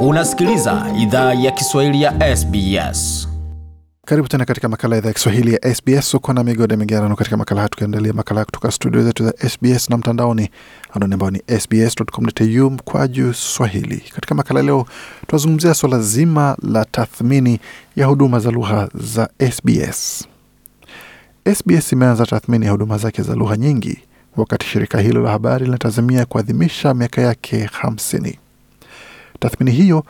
Unasikiliza idhaa ya Kiswahili ya SBS. Karibu tena katika makala ya idhaa ya Kiswahili ya SBS. Uko na migode migerano katika makala haya, tukiandalia makala kutoka studio zetu za SBS na mtandaoni anwani ambao ni sbs.com.au mkwaju swahili. Katika makala leo tunazungumzia swala zima la tathmini ya huduma za lugha za SBS. SBS imeanza tathmini ya huduma zake za lugha nyingi, wakati shirika hilo la habari linatazamia kuadhimisha miaka yake hamsini. Tathmini hiyo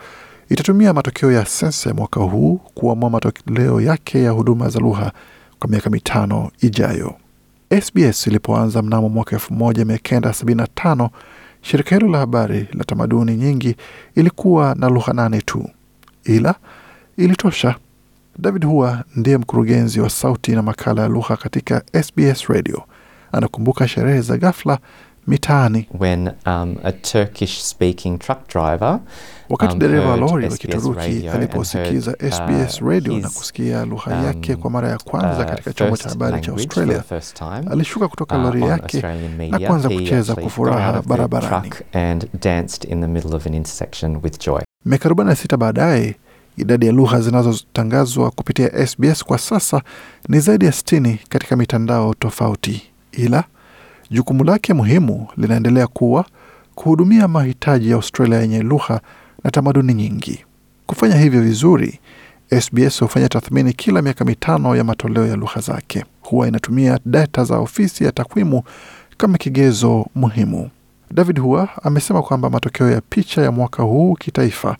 itatumia matokeo ya sensa ya mwaka huu kuamua matokeo yake ya huduma za lugha kwa miaka mitano ijayo. SBS ilipoanza mnamo mwaka 1975 shirika hilo la habari la tamaduni nyingi ilikuwa na lugha nane tu, ila ilitosha. David Hua ndiye mkurugenzi wa sauti na makala ya lugha katika SBS Radio. Anakumbuka sherehe za ghafla mitaani when um, a Turkish speaking truck driver wakati um, dereva wa lori wa Kituruki aliposikiza SBS uh, radio na kusikia lugha um, yake kwa mara ya kwanza uh, katika chombo cha habari cha Australia, time, alishuka kutoka uh, lori yake na kuanza kucheza kwa furaha barabarani. Miaka 46 baadaye, idadi ya lugha zinazotangazwa kupitia SBS kwa sasa ni zaidi ya 60 katika mitandao tofauti, ila jukumu lake muhimu linaendelea kuwa kuhudumia mahitaji ya Australia yenye lugha na tamaduni nyingi. Kufanya hivyo vizuri, SBS hufanya tathmini kila miaka mitano ya matoleo ya lugha zake. Huwa inatumia data za ofisi ya takwimu kama kigezo muhimu. David Hua amesema kwamba matokeo ya picha ya mwaka huu kitaifa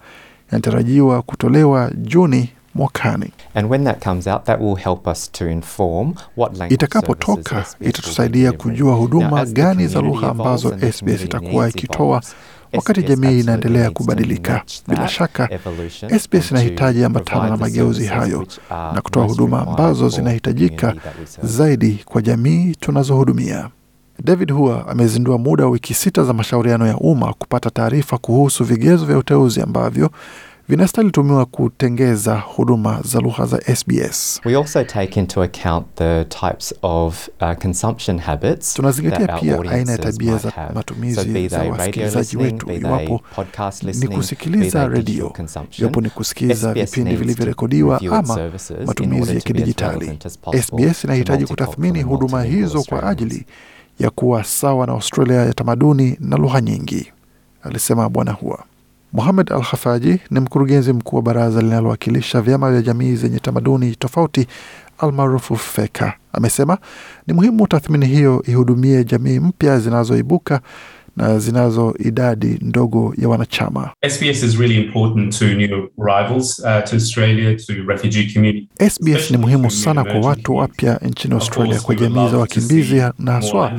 yanatarajiwa kutolewa Juni mwakani. And when that comes out, that will help us to inform what language Itakapotoka itatusaidia kujua huduma gani za lugha ambazo SBS itakuwa ikitoa wakati jamii inaendelea kubadilika. Bila shaka, SBS inahitaji ambatana na mageuzi hayo na kutoa huduma ambazo zinahitajika zaidi kwa jamii tunazohudumia. David Hua amezindua muda wa wiki sita za mashauriano ya umma kupata taarifa kuhusu vigezo vya uteuzi ambavyo vinastahili tumiwa kutengeza huduma za lugha za SBS. We also take into account the types of uh, consumption habits Tunazingatia pia aina ya tabia za matumizi za wasikilizaji wetu, iwapo ni kusikiliza redio, iwapo ni kusikiliza vipindi vilivyorekodiwa ama matumizi ya kidijitali. SBS inahitaji kutathmini huduma hizo kwa ajili ya kuwa sawa na Australia ya tamaduni na lugha nyingi, alisema Bwana Hua. Mohamed Al Hafaji ni mkurugenzi mkuu wa baraza linalowakilisha vyama vya jamii zenye tamaduni tofauti almaarufu FEKA. Amesema ni muhimu tathmini hiyo ihudumie jamii mpya zinazoibuka na zinazo idadi ndogo ya wanachama. SBS is really important to new arrivals uh, to Australia, to refugee community. SBS ni muhimu sana kwa watu wapya nchini Australia, kwa jamii za wakimbizi na haswa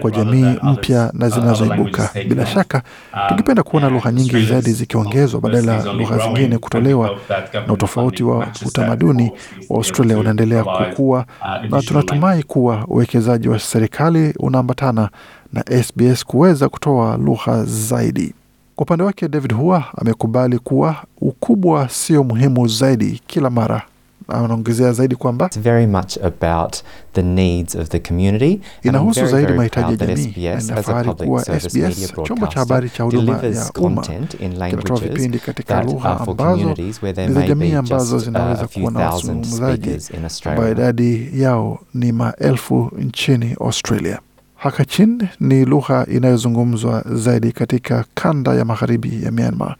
kwa jamii mpya na zinazoibuka. Bila shaka, tungependa kuona lugha nyingi zaidi zikiongezwa badala ya lugha zingine kutolewa, na utofauti wa utamaduni wa Australia unaendelea kukua, na tunatumai kuwa uwekezaji wa serikali unaambatana na SBS kuweza kutoa lugha zaidi. Kwa upande wake, David Hua amekubali kuwa ukubwa sio muhimu zaidi kila mara. Anaongezea zaidi kwamba It's very much about the needs of the community. and I'm inahusu zaidi mahitaji ya jamii, na SBS, as a inafahari kuwa SBS, chombo cha habari cha huduma ya umma, kinatoa vipindi katika lugha ambazo communities where there ni za jamii ambazo zinaweza kuwa na wazungumzaji ambayo idadi yao ni maelfu nchini Australia. Hakachin ni lugha inayozungumzwa zaidi katika kanda ya magharibi ya Myanmar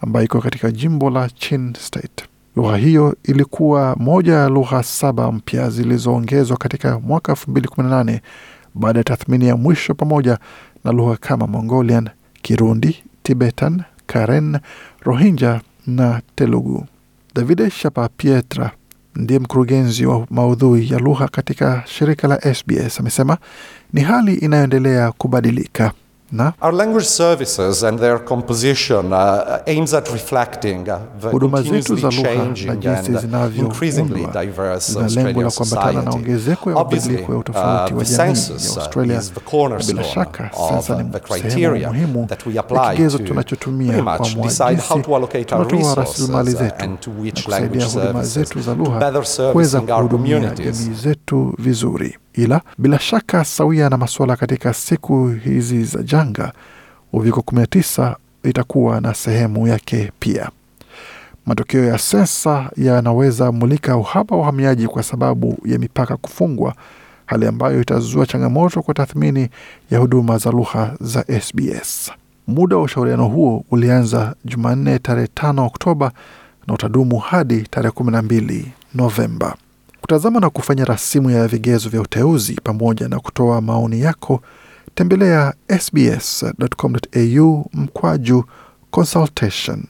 ambayo iko katika jimbo la Chin State. Lugha hiyo ilikuwa moja ya lugha saba mpya zilizoongezwa katika mwaka 2018 baada ya tathmini ya mwisho pamoja na lugha kama Mongolian, Kirundi, Tibetan, Karen, Rohingya na Telugu. Davide Shapapietra ndiye mkurugenzi wa maudhui ya lugha katika shirika la SBS amesema ni hali inayoendelea kubadilika Ne? Huduma zetu za lugha na jinsi zinavyoundwa zina lengo la kuambatana na ongezeko ya mabadiliko ya utofauti wa jamii ya Australia. Bila shaka, sensa ni sehemu muhimu ya kigezo tunachotumia kuamua jinsi tunatoa rasilimali zetu na kusaidia huduma zetu za lugha kuweza kuhudumia jamii zetu vizuri. Ila bila shaka, sawia na masuala katika siku hizi za janga, uviko 19 itakuwa na sehemu yake pia. Matokeo ya sensa yanaweza mulika uhaba wa uhamiaji kwa sababu ya mipaka kufungwa, hali ambayo itazua changamoto kwa tathmini ya huduma za lugha za SBS. Muda wa ushauriano huo ulianza Jumanne tarehe 5 Oktoba na utadumu hadi tarehe 12 Novemba. Kutazama na kufanya rasimu ya vigezo vya uteuzi pamoja na kutoa maoni yako, tembelea sbs.com.au mkwaju consultation.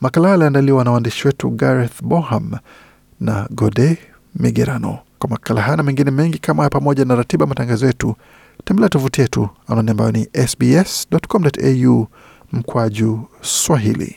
Makala yaliandaliwa na waandishi wetu Gareth Boham na Gode Migerano. Kwa makala haya na mengine mengi kama haya, pamoja na ratiba matangazo yetu, tembelea tovuti yetu anwani ambayo ni sbs.com.au mkwaju Swahili.